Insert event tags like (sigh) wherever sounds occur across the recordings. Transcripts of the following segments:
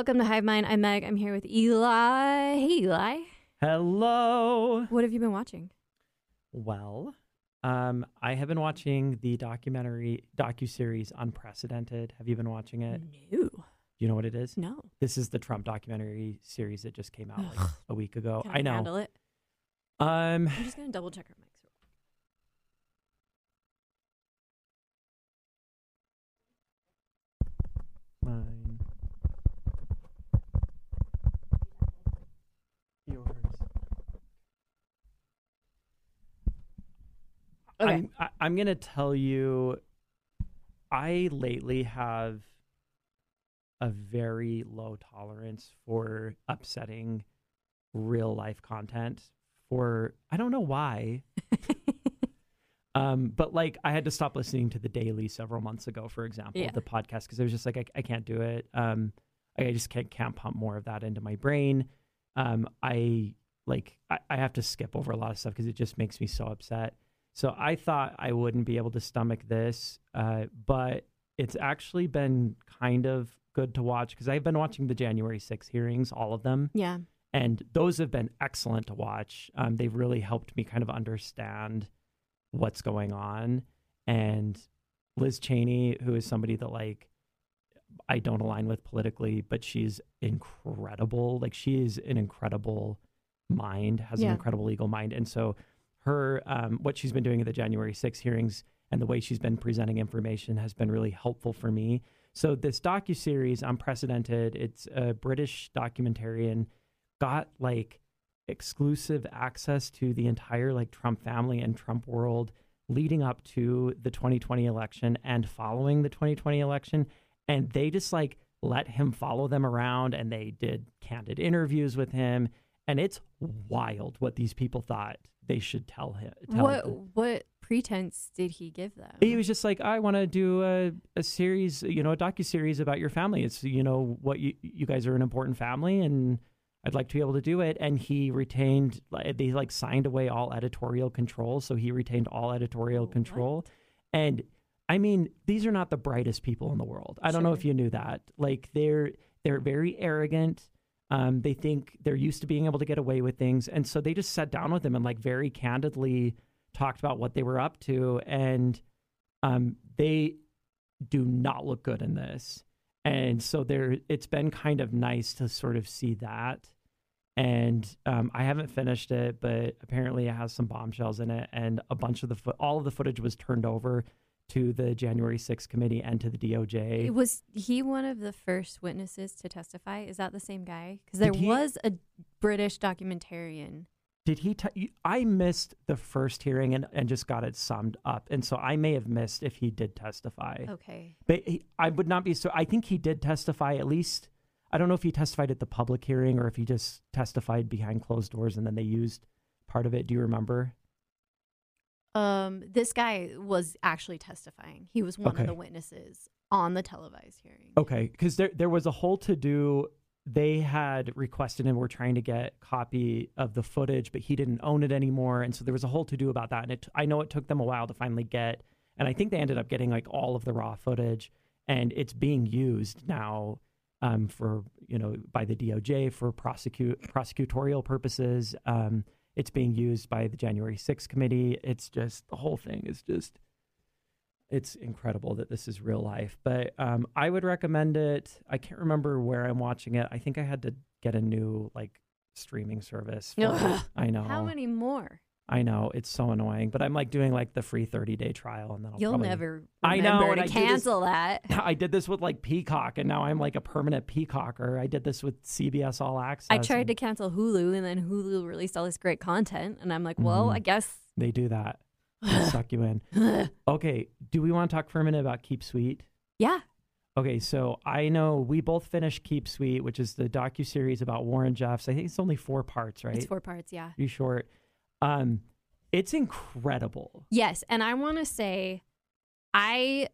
Welcome to Hive Mind. I'm Meg. I'm here with Eli. Hey, Eli. Hello. What have you been watching? Well, um, I have been watching the documentary docu series Unprecedented. Have you been watching it? No. Do you know what it is? No. This is the Trump documentary series that just came out like (sighs) a week ago. Can I know. handle it. Um, I'm just gonna double check our Okay. I'm, I, I'm gonna tell you, I lately have a very low tolerance for upsetting real life content. For I don't know why, (laughs) um, but like I had to stop listening to the Daily several months ago, for example, Yeah. the podcast, because I was just like I, I can't do it. Um, I just can't can't pump more of that into my brain. Um, I like I, I have to skip over a lot of stuff because it just makes me so upset. So I thought I wouldn't be able to stomach this, uh, but it's actually been kind of good to watch because I've been watching the January 6 hearings, all of them, yeah. and those have been excellent to watch. Um, they've really helped me kind of understand what's going on. And Liz Cheney, who is somebody that like I don't align with politically, but she's incredible. Like she is an incredible mind, has Yeah. an incredible legal mind, and so her um, what she's been doing at the January 6 hearings and the way she's been presenting information has been really helpful for me. So this docu series, Unprecedented, it's a British documentarian, got like exclusive access to the entire like Trump family and Trump world leading up to the 2020 election and following the 2020 election. And they just like let him follow them around and they did candid interviews with him. And it's wild what these people thought they should tell him tell What him. what pretense did he give them? He was just like, I want to do a, a series, you know, a docu series about your family. It's you know what you you guys are an important family, and I'd like to be able to do it. And he retained, they like signed away all editorial control, so he retained all editorial What? control. And I mean, these are not the brightest people in the world. I don't know if you knew that. Like they're they're very arrogant. Um, they think they're used to being able to get away with things, and so they just sat down with him and like very candidly talked about what they were up to, and um, they do not look good in this. And so there, it's been kind of nice to sort of see that. And um, I haven't finished it, but apparently it has some bombshells in it, and a bunch of the fo- all of the footage was turned over to the January 6th committee and to the DOJ. Was he one of the first witnesses to testify? Is that the same guy? Because there he- was a British documentarian. Did he? T- I missed the first hearing and, and just got it summed up, and so I may have missed if he did testify. Okay. But he, I would not be so. I think he did testify at least. I don't know if he testified at the public hearing or if he just testified behind closed doors and then they used part of it. Do you remember? Um, this guy was actually testifying. He was one Okay. of the witnesses on the televised hearing. Okay, because there there was a whole to do. They had requested and were trying to get copy of the footage, but he didn't own it anymore, and so there was a whole to do about that. And it, I know it took them a while to finally get, and I think they ended up getting like all of the raw footage, and it's being used now um, for you know by the DOJ for prosecute prosecutorial purposes. Um, it's being used by the January 6th committee. It's just the whole thing is just it's incredible that this is real life. But um, I would recommend it. I can't remember where I'm watching it. I think I had to get a new like streaming service. for I know. How many more? I know it's so annoying, but I'm like doing like the free 30 day trial, and then I'll You'll probably- never I know, to I do this- cancel that. (laughs) I did this with like Peacock, and now I'm like a permanent Peacocker. I did this with CBS All Access. I tried to cancel Hulu, and then Hulu released all this great content, and I'm like, well, Mhm. I guess. They do that. (sighs) They suck you in. (laughs) Okay, do we want to talk for a minute about Keep Sweet? yeah. Okay, so I know we both finished Keep Sweet, which is the docu series about Warren Jeffs. I think it's only four parts, right? It's four parts. Yeah. Pretty short. Um, it's incredible. Yes, and I want to say, I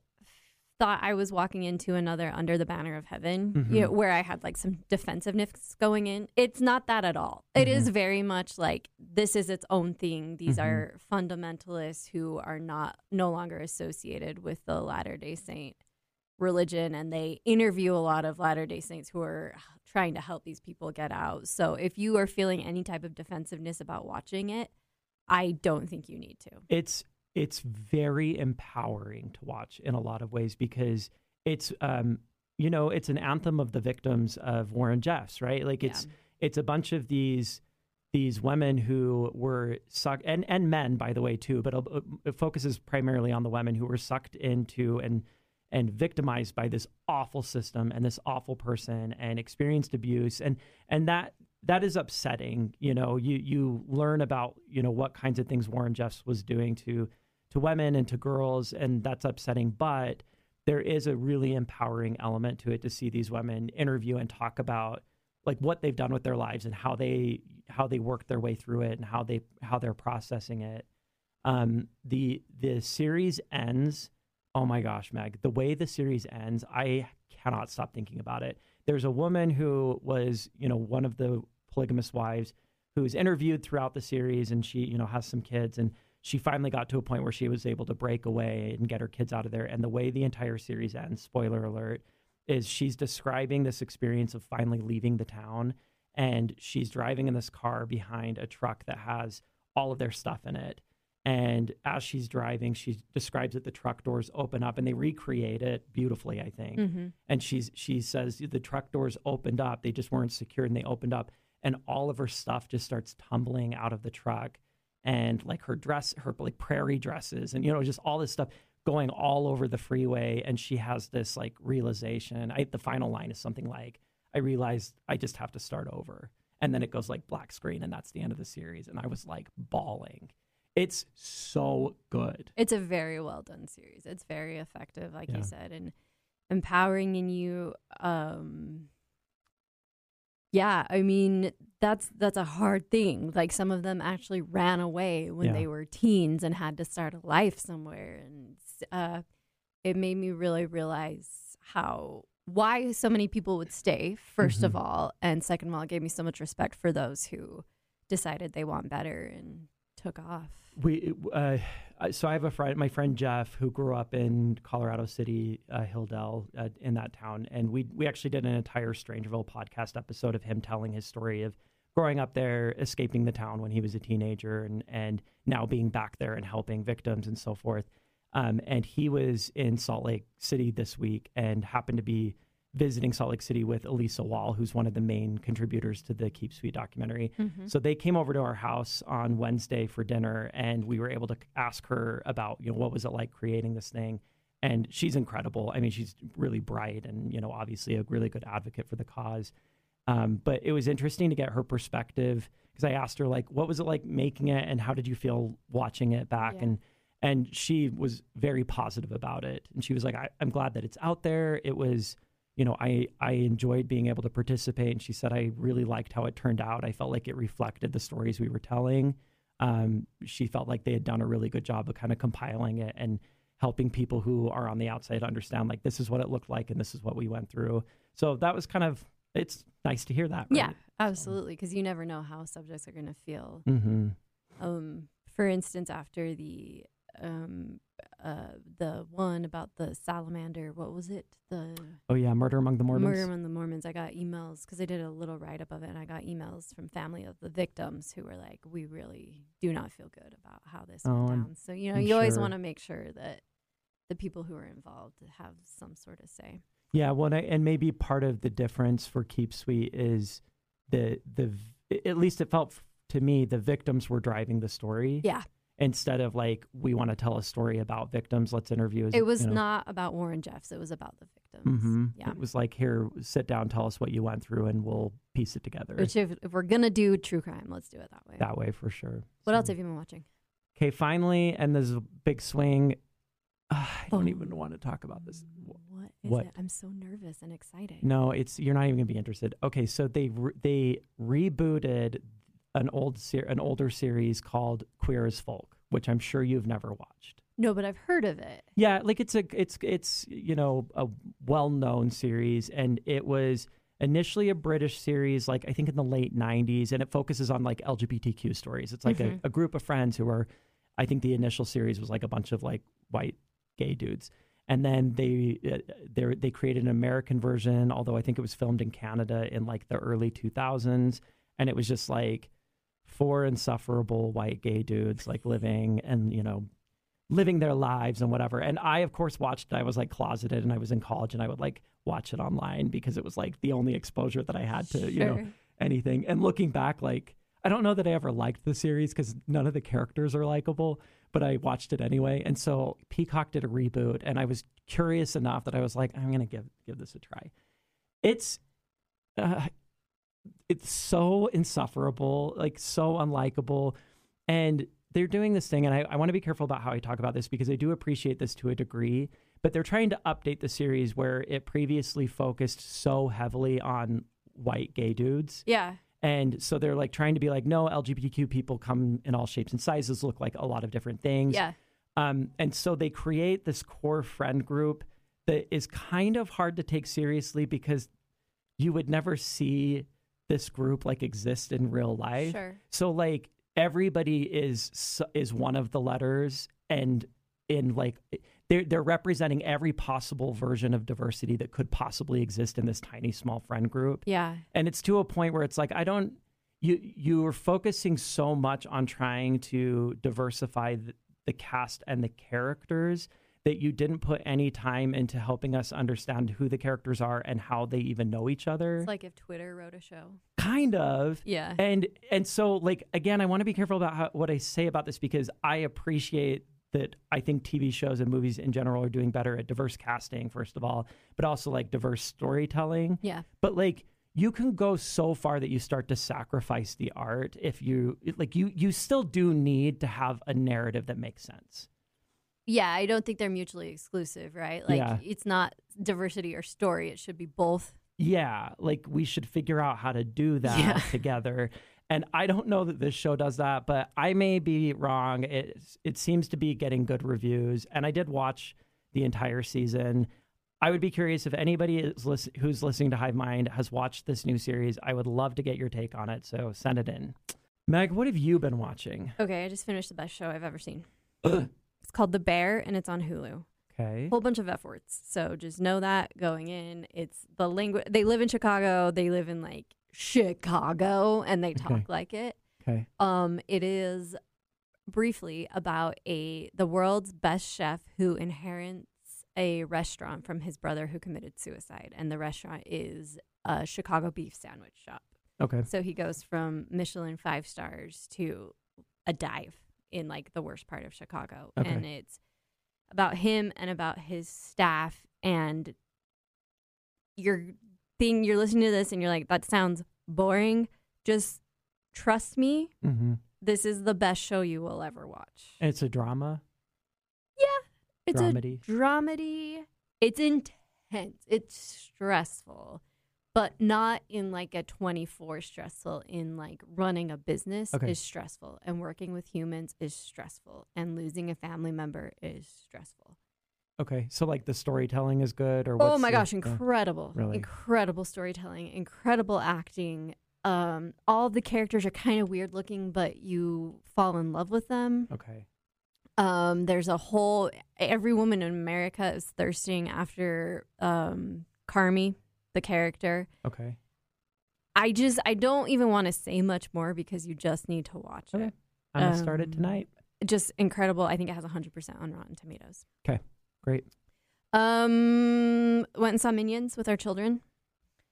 thought I was walking into another Under the Banner of Heaven, you know, where I had like some defensiveness going in. It's not that at all. It is very much like this is its own thing. These Mhm. are fundamentalists who are not no longer associated with the Latter Day Saint religion and they interview a lot of Latter day Saints who are trying to help these people get out. So if you are feeling any type of defensiveness about watching it, I don't think you need to. It's it's very empowering to watch in a lot of ways because it's um you know it's an anthem of the victims of Warren Jeffs, right? Like it's Yeah. it's a bunch of these these women who were sucked and and men by the way too, but it, it focuses primarily on the women who were sucked into and and victimized by this awful system and this awful person and experienced abuse. And and that that is upsetting you know you you learn about you know what kinds of things Warren Jeffs was doing to to women and to girls and that's upsetting. But there is a really empowering element to it to see these women interview and talk about like what they've done with their lives and how they how they worked their way through it and how they how they're processing it. Um the the series ends oh my gosh meg the way the series ends i cannot stop thinking about it. There's a woman who was you know one of the polygamous wives who's interviewed throughout the series and she you know has some kids and she finally got to a point where she was able to break away and get her kids out of there. And the way the entire series ends spoiler alert is she's describing this experience of finally leaving the town and she's driving in this car behind a truck that has all of their stuff in it and as she's driving she describes that the truck doors open up and they recreate it beautifully i think. Mm-hmm. and she's she says the truck doors opened up they just weren't secured and they opened up and all of her stuff just starts tumbling out of the truck. And like her dress her like prairie dresses and you know just all this stuff going all over the freeway. And she has this like realization. I the final line is something like i realized i just have to start over. And then it goes like black screen and that's the end of the series. And i was like bawling it's so good It's a very well done series. It's very effective, like Yeah. you said, and empowering in you. Um, yeah, I mean that's that's a hard thing. Like some of them actually ran away when Yeah. they were teens and had to start a life somewhere, and uh, it made me really realize how why so many people would stay 1st of all, and second of all, it gave me so much respect for those who decided they want better and took off. We uh, so I have a friend, my friend Jeff, who grew up in Colorado City, uh, uh, in that town, and we we actually did an entire Strangerville podcast episode of him telling his story of growing up there, escaping the town when he was a teenager, and and now being back there and helping victims and so forth. Um, and he was in Salt Lake City this week and happened to be visiting Salt Lake City with Elissa Wall, who's one of the main contributors to the Keep Sweet documentary. Mm-hmm. So they came over to our house on Wednesday for dinner, and we were able to ask her about, you know, what was it like creating this thing. And she's incredible. I mean, she's really bright, and you know, obviously a really good advocate for the cause. Um, but it was interesting to get her perspective because I asked her like, what was it like making it, and how did you feel watching it back? Yeah. And and she was very positive about it, and she was like, I, I'm glad that it's out there. It was you know, I I enjoyed being able to participate. And she said I really liked how it turned out. I felt like it reflected the stories we were telling. Um, she felt like they had done a really good job of kind of compiling it and helping people who are on the outside understand like this is what it looked like and this is what we went through. So that was kind of it's nice to hear that. Yeah, absolutely. Because you never know how subjects are going to feel. Mm-hmm. Um, for instance, after the um, uh, the one about the salamander, what was it? The Oh yeah, murder among the Mormons. murder among the Mormons. I got emails because I did a little write up of it, and I got emails from family of the victims who were like, "We really do not feel good about how this Oh, went I'm- down." So you know, I'm you always want to make sure that the people who are involved have some sort of say. Yeah, well, and, I, and maybe part of the difference for Keep Sweet is the the at least it felt to me the victims were driving the story. Yeah, Instead of like we want to tell a story about victims, let's interview. it was you know. not about Warren Jeffs; it was about the victims. Mhm. Yeah. It was like here, sit down, tell us what you went through, and we'll piece it together. Which, if, if we're gonna do true crime, let's do it that way. that way for sure. What else have you been watching? Okay, finally, and there's a big swing. (sighs) I don't even want to talk about this. What is what? it? I'm so nervous and excited. No, it's you're not even gonna be interested. Okay, so they re- they rebooted an old ser- an older series called Queer as Folk, which I'm sure you've never watched. No, but I've heard of it. Yeah, like it's a it's it's you know a well known series, and it was initially a British series, like I think in the late '90s, and it focuses on like LGBTQ stories. It's like Mhm. a, a group of friends who are, I think the initial series was like a bunch of like white gay dudes, and then they uh, they they created an American version, although I think it was filmed in Canada in like the early 2000s, and it was just like four insufferable white gay dudes like (laughs) living and you know living their lives and whatever. And I of course watched it. I was like closeted and I was in college and I would like watch it online because it was like the only exposure that I had to, you know, anything. And looking back like I don't know that I ever liked the series cuz none of the characters are likable, but I watched it anyway. And so Peacock did a reboot and I was curious enough that I was like I'm going to give give this a try. It's uh, it's so insufferable, like so unlikable. And they're doing this thing, and I, I want to be careful about how I talk about this because I do appreciate this to a degree, but they're trying to update the series where it previously focused so heavily on white gay dudes. Yeah. And so they're like trying to be like, no, LGBTQ people come in all shapes and sizes, look like a lot of different things. Yeah. Um, and so they create this core friend group that is kind of hard to take seriously because you would never see this group like exist in real life. Sure. So like everybody is is one of the letters and in like they're they're representing every possible version of diversity that could possibly exist in this tiny small friend group Yeah. and it's to a point where it's like i don't you you're focusing so much on trying to diversify the, the cast and the characters that you didn't put any time into helping us understand who the characters are and how they even know each other It's like if Twitter wrote a show. kind of Yeah. and and so like again i want to be careful about how, what i say about this because i appreciate that i think tv shows and movies in general are doing better at diverse casting first of all but also like diverse storytelling Yeah. but like you can go so far that you start to sacrifice the art if you like you you still do need to have a narrative that makes sense Yeah, I don't think they're mutually exclusive, right? Like Yeah. it's not diversity or story. It should be both. yeah like we should figure out how to do that Yeah. (laughs) together and i don't know that this show does that but i may be wrong it it seems to be getting good reviews and i did watch the entire season i would be curious if anybody is listen, who's listening to hive mind has watched this new series i would love to get your take on it so send it in meg what have you been watching Okay, I just finished the best show I've ever seen. (clears throat) It's called The Bear and it's on Hulu. okay whole bunch of F words. So just know that going in. It's the language. They live in Chicago. They live in like Chicago and they talk Okay. like it. okay Um, it is briefly about a the world's best chef who inherits a restaurant from his brother who committed suicide, and the restaurant is a Chicago beef sandwich shop. okay So he goes from Michelin five stars to a dive in like the worst part of Chicago. Okay. And it's about him and about his staff and you're thing you're listening to this and you're like, that sounds boring. Just trust me, mm-hmm. this is the best show you will ever watch. it's a drama yeah It's dramedy a dramedy. It's intense. It's stressful, but not in like a 24 stressful. In like running a business Okay. is stressful, and working with humans is stressful, and losing a family member is stressful. okay so like the storytelling is good or Oh my gosh, incredible. Really? Incredible storytelling, incredible acting. Um, all the characters are kind of weird looking, but you fall in love with them. okay Um, there's a whole every woman in America is thirsting after um Carmy, the character. okay I just I don't even want to say much more because you just need to watch Okay. it. i'm gonna start it Um, tonight Just incredible. I think it has 100% on Rotten Tomatoes. Okay, great Um, went and saw Minions with our children.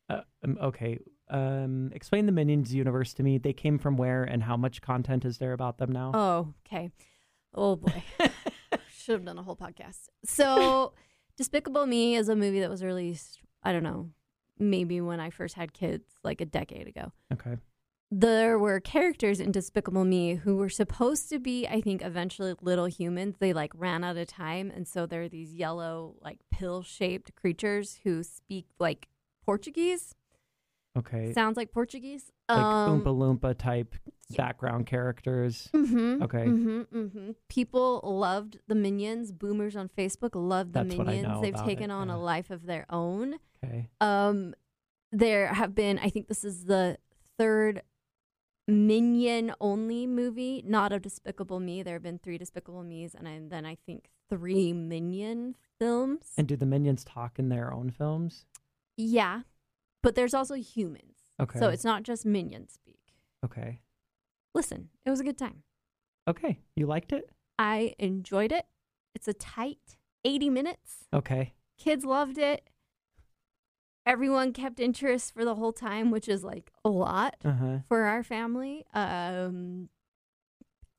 Uh, um, okay. Um, explain the Minions universe to me. They came from where and how much content is there about them now? Oh, okay. Oh boy. (laughs) Should have done a whole podcast. So, Despicable Me is a movie that was released, I don't know, maybe when I first had kids, like a decade ago. Okay. There were characters in Despicable Me who were supposed to be, I think, eventually little humans. They like ran out of time. And so there are these yellow, like pill shaped creatures who speak like Portuguese. Okay. Sounds like Portuguese. like Um, Oompa Loompa type yeah. background characters. Mm-hmm, Okay. Mm-hmm, mm-hmm. People loved the Minions. Boomers on Facebook loved the That's Minions. They've taken it, on yeah. a life of their own. Okay. Um, there have been, I think this is the third minion only movie, not a Despicable Me. There have been three Despicable Me's, and I, then I think three Minion films. And do the minions talk in their own films? yeah, but there's also humans, Okay. so it's not just minion speak. okay. Listen, it was a good time. Okay. You liked it? I enjoyed it. It's a tight 80 minutes. Okay. Kids loved it. Everyone kept interest for the whole time, which is like a lot Uh huh. for our family. Um,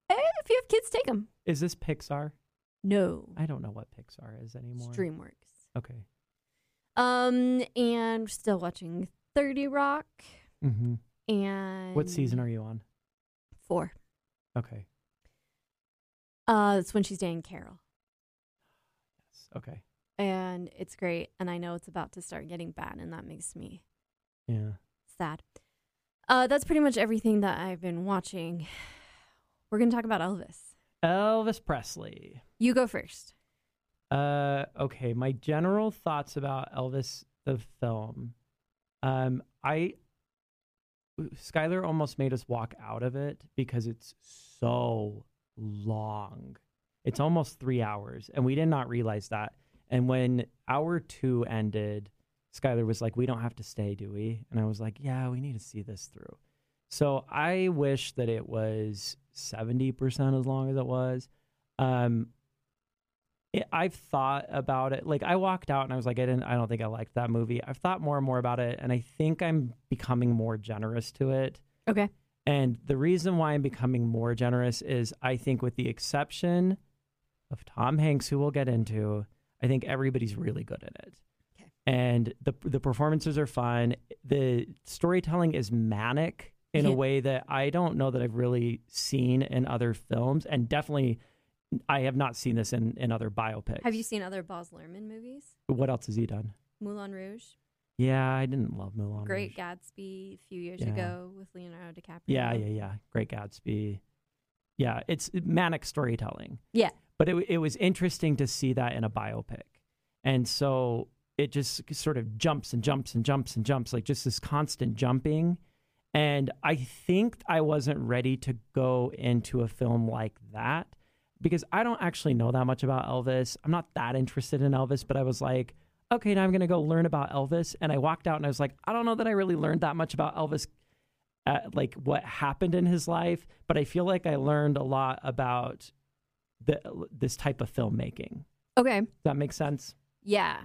eh, if you have kids, take them. Is this Pixar? No, I don't know what Pixar is anymore. it's DreamWorks. Okay. Um, and we're still watching 30 Rock. Mm-hmm. And What season are you on? Four. Okay. Uh, it's when she's dating Carol. Yes. Okay. And it's great. And I know it's about to start getting bad, and that makes me Yeah. sad. Uh, that's pretty much everything that I've been watching. (sighs) We're gonna talk about Elvis. Elvis Presley. You go first. Uh, okay. My general thoughts about Elvis the film. Um, I Skylar almost made us walk out of it because it's so long. It's almost three hours, and we did not realize that. And when hour two ended, Skylar was like, "We don't have to stay, do we?" And I was like, "Yeah, we need to see this through." So I wish that it was seventy percent as long as it was. Um, it, I've thought about it. Like I walked out and I was like, I didn't. I don't think I liked that movie. I've thought more and more about it, and I think I'm becoming more generous to it. Okay. And the reason why I'm becoming more generous is I think, with the exception of Tom Hanks, who we'll get into, I think everybody's really good at it. Okay. And the the performances are fun. The storytelling is manic in a way that I don't know that I've really seen in other films, and definitely I have not seen this in in other biopics. Have you seen other Baz Luhrmann movies? What else has he done? Moulin Rouge, Yeah, I didn't love Moulin Rouge. Great Rouge. Gatsby, a few years Yeah. ago with Leonardo DiCaprio. Yeah, yeah, yeah. Great Gatsby. Yeah, it's manic storytelling. Yeah. But it it was interesting to see that in a biopic, and so it just sort of jumps and jumps and jumps and jumps, like just this constant jumping. And I think I wasn't ready to go into a film like that because I don't actually know that much about Elvis. I'm not that interested in Elvis, but I was like, okay, now I'm going to go learn about Elvis. And I walked out and I was like, I don't know that I really learned that much about Elvis, uh, like what happened in his life, but I feel like I learned a lot about the, this type of filmmaking. Okay. Does that make sense? Yeah.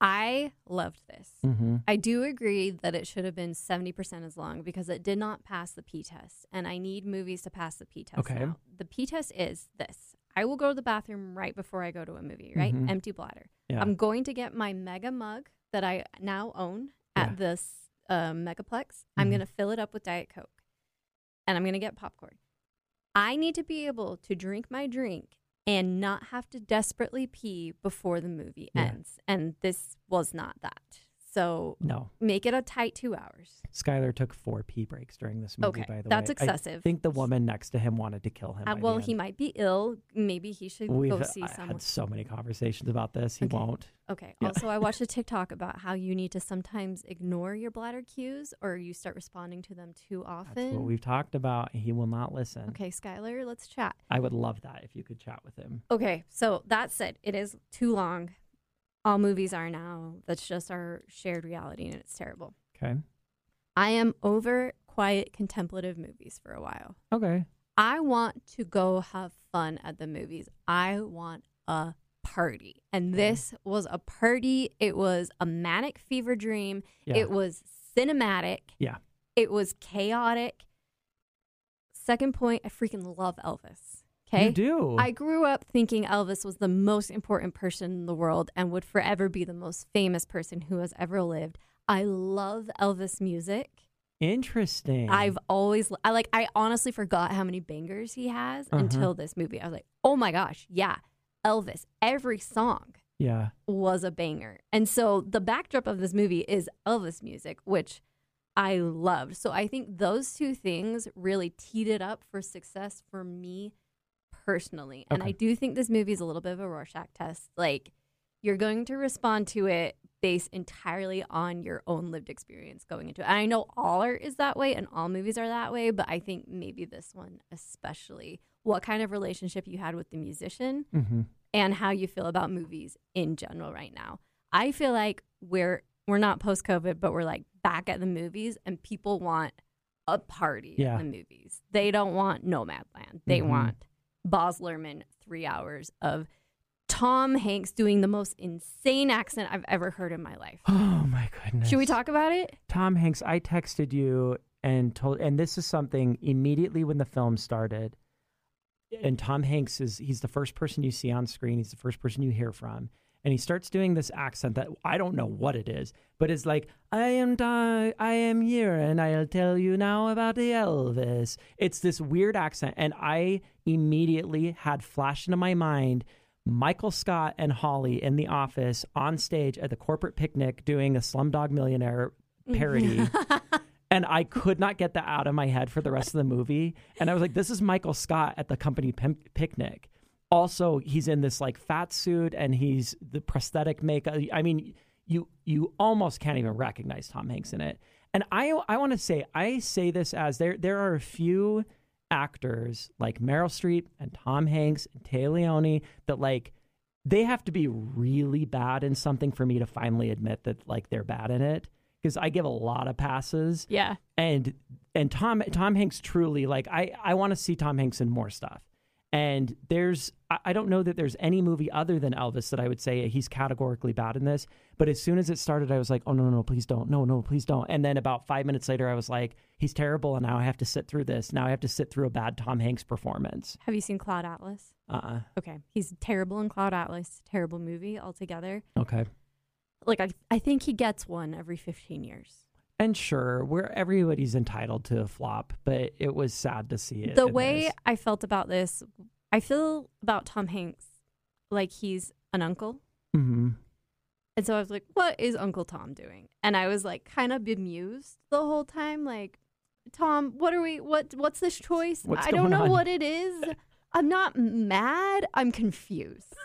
I loved this. Mm-hmm. I do agree that it should have been 70% as long because it did not pass the P test. And I need movies to pass the P test. Okay. now. The P test is this I will go to the bathroom right before I go to a movie, right? Mhm. Empty bladder. Yeah. I'm going to get my mega mug that I now own at Yeah. this uh, megaplex. I'm Mhm. going to fill it up with Diet Coke and I'm going to get popcorn. I need to be able to drink my drink and not have to desperately pee before the movie Yeah. ends. And this was not that. So no, make it a tight two hours. Skylar took four pee breaks during this movie. Okay, by the that's way, that's excessive. I think the woman next to him wanted to kill him. Uh, well, he might be ill. Maybe he should We've go see I someone. had so many conversations about this. He Okay. won't. Okay. Yeah. Also, I watched a (laughs) TikTok about how you need to sometimes ignore your bladder cues or you start responding to them too often. That's what we've talked about. He will not listen. Okay, Skylar, let's chat. I would love that if you could chat with him. Okay, so that said, it is too long. All movies are now. That's just our shared reality, and it's terrible. Okay. I am over quiet, contemplative movies for a while. Okay. I want to go have fun at the movies. I want a party. And this was a party. It was a manic fever dream. Yeah. It was cinematic. Yeah. It was chaotic. Second point, I freaking love Elvis. Okay. You do. I grew up thinking Elvis was the most important person in the world and would forever be the most famous person who has ever lived. I love Elvis music. Interesting. I've always I like I honestly forgot how many bangers he has Uh-huh. until this movie. I was like, "Oh my gosh, yeah. Elvis, every song Yeah. was a banger." And so the backdrop of this movie is Elvis music, which I loved. So I think those two things really teed it up for success for me personally. And Okay. I do think this movie is a little bit of a Rorschach test. Like you're going to respond to it based entirely on your own lived experience going into it. And I know all art is that way and all movies are that way, but I think maybe this one especially what kind of relationship you had with the musician Mm-hmm. and how you feel about movies in general right now. I feel like we're we're not post COVID, but we're like back at the movies and people want a party Yeah. at the movies. They don't want Nomadland. They Mhm. want Baz Luhrmann three hours of Tom Hanks doing the most insane accent I've ever heard in my life. (gasps) Oh my goodness. Should we talk about it? Tom Hanks, I texted you and told, and this is something immediately when the film started. And Tom Hanks is, he's the first person you see on screen. He's the first person you hear from. And he starts doing this accent that I don't know what it is, but it's like, I am, Di- I am here and I'll tell you now about the Elvis. It's this weird accent. And I immediately had flashed into my mind Michael Scott and Holly in the office on stage at the corporate picnic doing a Slumdog Millionaire parody. (laughs) and I could not get that out of my head for the rest of the movie. And I was like, this is Michael Scott at the company pim- picnic. Also, he's in this like fat suit and he's the prosthetic makeup. I mean, you you almost can't even recognize Tom Hanks in it. And I I want to say I say this as there there are a few actors like Meryl Streep and Tom Hanks and Tay Leone that like they have to be really bad in something for me to finally admit that like they're bad in it because I give a lot of passes Yeah. and and Tom Tom Hanks truly like I I want to see Tom Hanks in more stuff. And there's I, don't know that there's any movie other than Elvis that I would say he's categorically bad in this. But as soon as it started, I was like, oh no no no please don't no no please don't. And then about five minutes later, I was like, he's terrible, and now I have to sit through this. Now I have to sit through a bad Tom Hanks performance. Have you seen Cloud Atlas? Uh uh Okay. He's terrible in Cloud Atlas. Terrible movie altogether. okay. Like I I think he gets one every 15 years. And sure, where everybody's entitled to a flop, but it was sad to see it. the way this. I felt about this, I feel about Tom Hanks like he's an uncle. Mhm. And so I was like, what is Uncle Tom doing? And I was like kind of bemused the whole time like Tom, what are we what what's this choice? What's I don't know on?" what it is. I'm not mad, I'm confused. (laughs)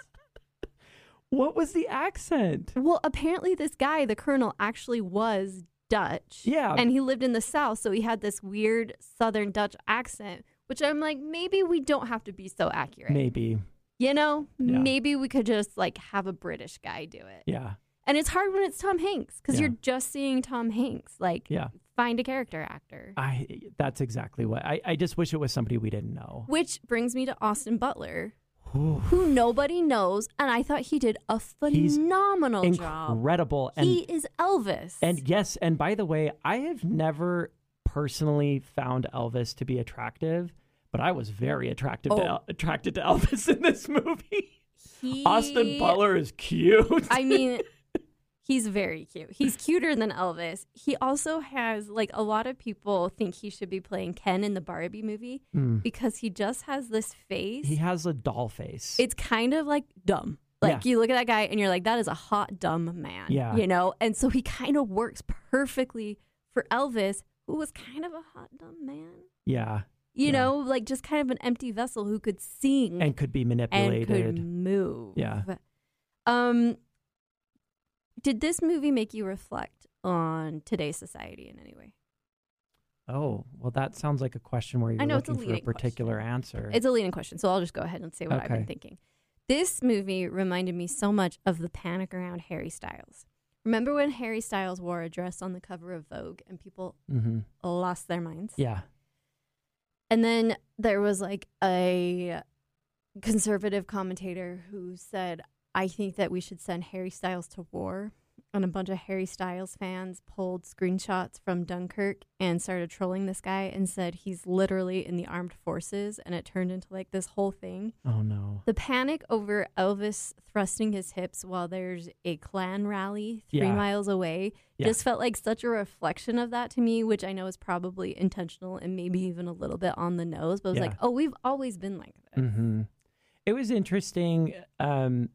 What was the accent? Well, apparently this guy, the colonel actually was Dutch. Yeah. And he lived in the South, so he had this weird Southern Dutch accent, which I'm like, maybe we don't have to be so accurate. Maybe. You know, Yeah. maybe we could just like have a British guy do it. Yeah. And it's hard when it's Tom Hanks because Yeah. you're just seeing Tom Hanks. Like, Yeah. find a character actor. I that's exactly what I, I just wish it was somebody we didn't know. Which brings me to Austin Butler, who nobody knows, and I thought he did a He's phenomenal job. Incredible. And he is Elvis. and yes, and by the way, I have never personally found Elvis to be attractive, but I was very attractive to Oh. El- attracted to Elvis (laughs) in this movie. he, Austin Butler is cute. I mean, (laughs) he's very cute. He's cuter than Elvis. He also has like a lot of people think he should be playing Ken in the Barbie movie Mm. because he just has this face. he has a doll face. it's kind of like dumb. Like Yeah. you look at that guy and you're like, that is a hot dumb man. Yeah. You know? And so he kind of works perfectly for Elvis, who was kind of a hot dumb man. yeah, You Yeah. know, like just kind of an empty vessel who could sing and could be and manipulated. could move. Yeah. Um did this movie make you reflect on today's society in any way? Oh, well, that sounds like a question where you're I know it's a looking for a particular answer. It's a leading question, so I'll just go ahead and say what I've been thinking. This movie reminded me so much of the panic around Harry Styles. Remember when Harry Styles wore a dress on the cover of Vogue and people hmm lost their minds? Yeah. And then there was like a conservative commentator who said, I think that we should send Harry Styles to war. And a bunch of Harry Styles fans pulled screenshots from Dunkirk and started trolling this guy and said he's literally in the armed forces. And it turned into like this whole thing. Oh no. The panic over Elvis thrusting his hips while there's a Klan rally three Yeah. miles away Yeah. just felt like such a reflection of that to me, which I know is probably intentional and maybe even a little bit on the nose. But it was Yeah. like, oh, we've always been like this. hmm It was interesting um,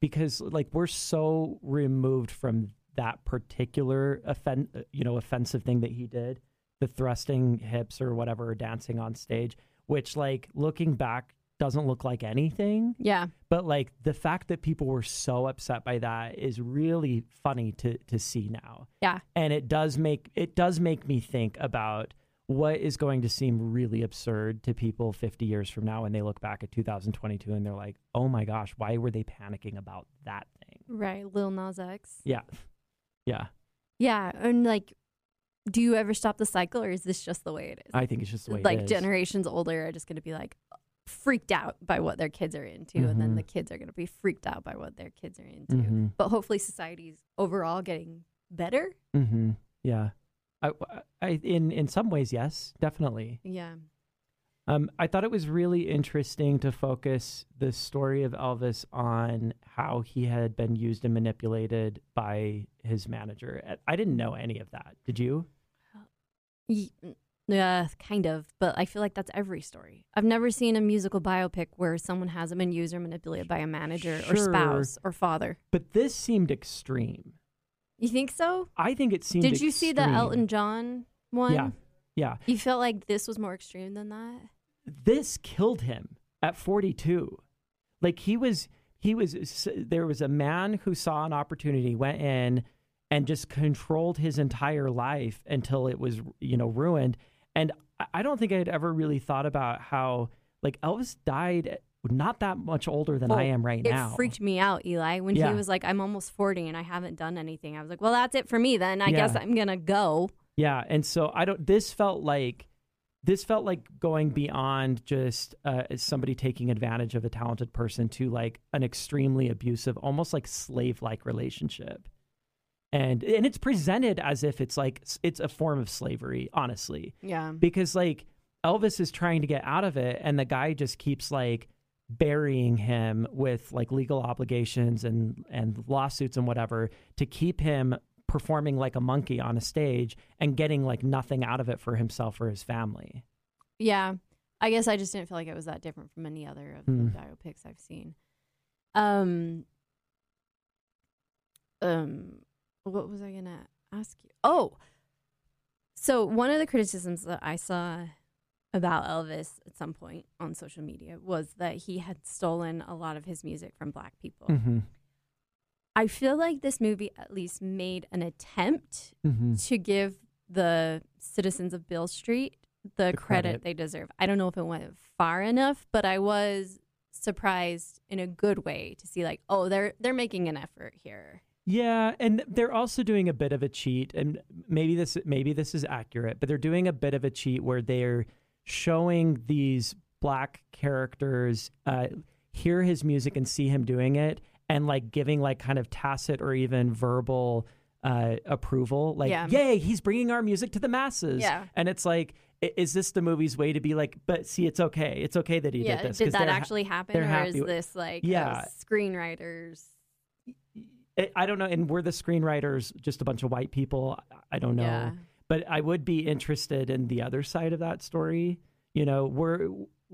because like we're so removed from that particular offen- you know offensive thing that he did, the thrusting hips or whatever, or dancing on stage. Which like looking back doesn't look like anything. Yeah. But like the fact that people were so upset by that is really funny to to see now. Yeah. And it does make it does make me think about what is going to seem really absurd to people 50 years from now when they look back at 2022 and they're like, "Oh my gosh, why were they panicking about that thing?" Right. Lil Nas X. Yeah. Yeah. Yeah. And like, do you ever stop the cycle or is this just the way it is? I think it's just the way like it is. generations older are just going to be like freaked out by what their kids are into and then the kids are going to be freaked out by what their kids are into Mhm. but hopefully society's overall getting better Mhm. Yeah. I, I in in some ways yes, definitely. yeah Um, I thought it was really interesting to focus the story of Elvis on how he had been used and manipulated by his manager. Uh, I didn't know any of that. Did you? Yeah kind of but i feel like that's every story i've never seen a musical biopic where someone hasn't been used or manipulated by a manager or spouse or father But this seemed extreme. You think so I think it seemed. did you see the extreme. elton john one Yeah. Yeah. you felt like this was more extreme than that This killed him at 42. Like he was. He was. There was a man who saw an opportunity, went in, and just controlled his entire life until it was, you know, ruined. And I- I don't think I had ever really thought about how like Elvis died not that much older than I Oh, am right it now. It freaked me out, Eli, when Yeah. he was like, I'm almost 40 and I haven't done anything. I was like, well, that's it for me then. I Yeah. guess I'm going to go. Yeah, and so I don't. This felt like this felt like going beyond just uh, somebody taking advantage of a talented person to like an extremely abusive, almost like slave-like relationship. And and it's presented as if it's like it's a form of slavery, honestly, Yeah. because like Elvis is trying to get out of it, and the guy just keeps like burying him with like legal obligations and and lawsuits and whatever to keep him performing like a monkey on a stage and getting like nothing out of it for himself or his family. Yeah. I guess I just didn't feel like it was that different from any other of Hmm. the biopics I've seen. Um, um, what was I going to ask you? Oh, so one of the criticisms that I saw about Elvis at some point on social media was that he had stolen a lot of his music from black people. Mm-hmm. I feel like this movie at least made an attempt Mm-hmm. to give the citizens of Beale Street the, The credit. credit. they deserve. I don't know if it went far enough, but I was surprised in a good way to see like, oh, they're they're making an effort here. Yeah, and they're also doing a bit of a cheat, and maybe this maybe this is accurate, but they're doing a bit of a cheat where they're showing these black characters uh, hear his music and see him doing it, and like giving like kind of tacit or even verbal uh, approval, like Yeah. "Yay, he's bringing our music to the masses!" Yeah. and it's like. Is this the movie's way to be like, but see, it's okay. It's okay that he yeah, did this. did that ha- actually happen, or happy is this like Yeah. screenwriters? I- I don't know. And were the screenwriters just a bunch of white people? I don't know. Yeah. But I would be interested in the other side of that story. You know, were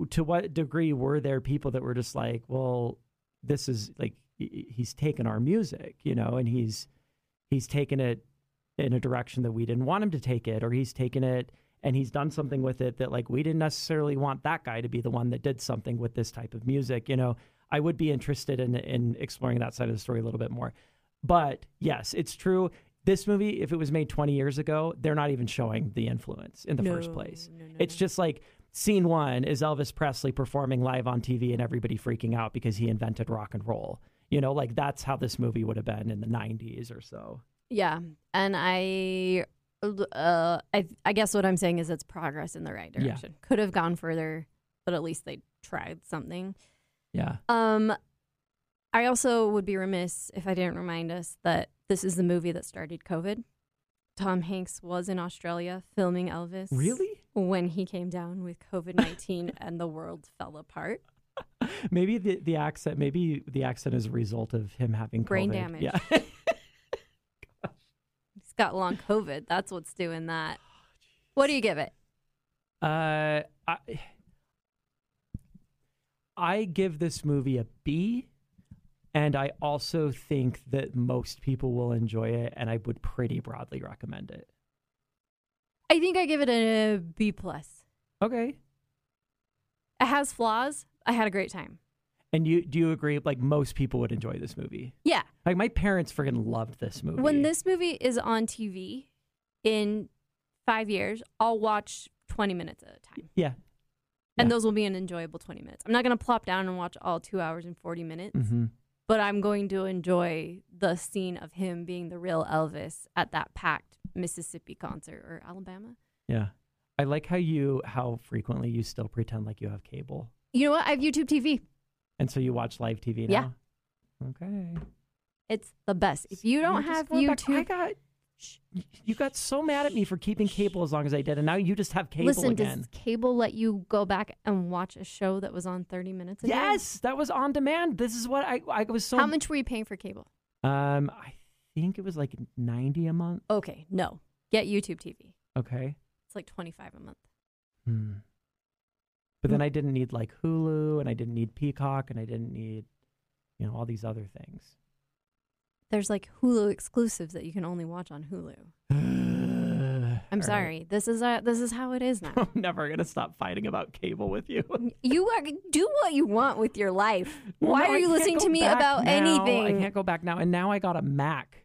to what degree were there people that were just like, well, this is like he's taken our music, you know, and he's he's taken it in a direction that we didn't want him to take it, or he's taken it and he's done something with it that like we didn't necessarily want that guy to be the one that did something with this type of music. You know, I would be interested in in exploring that side of the story a little bit more. But yes, it's true. This movie, if it was made 20 years ago, they're not even showing the influence in the first place. no, no, It's no. just like scene one is Elvis Presley performing live on TV and everybody freaking out because he invented rock and roll. You know, like that's how this movie would have been in the 90s or so. Yeah, and I, uh, I, I guess what I'm saying is it's progress in the right Yeah. direction. Could have gone further, but at least they tried something. Yeah. Um, I also would be remiss if I didn't remind us that this is the movie that started COVID. Tom Hanks was in Australia filming Elvis. Really? When he came down with COVID 19 (laughs) and the world fell apart. (laughs) Maybe the, the accent, maybe the accent is a result of him having Brain COVID. damage. Yeah. (laughs) He's got long COVID. That's what's doing that. What do you give it? Uh, I I give this movie a B, and I also think that most people will enjoy it, and I would pretty broadly recommend it. I think I give it a B plus. Okay. It has flaws. I had a great time. And you do you agree? Like most people would enjoy this movie. Yeah. Like my parents friggin' loved this movie. When this movie is on TV in five years, I'll watch 20 minutes at a time. yeah. And Yeah. those will be an enjoyable 20 minutes. I'm not going to plop down and watch all two hours and 40 minutes, hmm but I'm going to enjoy the scene of him being the real Elvis at that packed Mississippi concert or Alabama. Yeah. I like how you how frequently you still pretend like you have cable. You know what? I have YouTube TV. And so you watch live TV now? Yeah. Okay. It's the best. If you don't You're have going back- YouTube, I got you got so mad at me for keeping cable as long as I did, and now you just have cable listen, again. does cable let you go back and watch a show that was on 30 minutes ago? Yes, that was on demand. This is what I I was so How much were you paying for cable? um I think it was like 90 a month. Okay, no. Get YouTube TV. Okay. It's like 25 a month. Hmm. But then I didn't need like Hulu and I didn't need Peacock and I didn't need you know all these other things. There's like Hulu exclusives that you can only watch on Hulu. (sighs) I'm sorry. This is uh, this is how it is now. (laughs) I'm never gonna stop fighting about cable with you. (laughs) you are, do what you want with your life. Well, Why no, are I you listening to me back about now. I can't go back now. And now I got a Mac.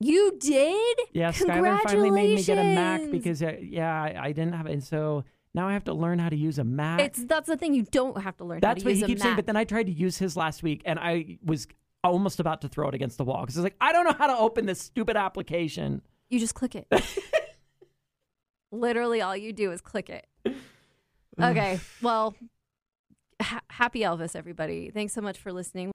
You did? Yeah, Skylar finally made me get a Mac because uh, yeah, I, I didn't have it. And so now I have to learn how to use a Mac. It's that's the thing. You don't have to learn That's how to what he keeps saying. But then I tried to use his last week and I was almost about to throw it against the wall because it's like, I don't know how to open this stupid application. you just click it. (laughs) Literally, all you do is click it. (sighs) Okay. Well, ha- happy Elvis, everybody. Thanks so much for listening.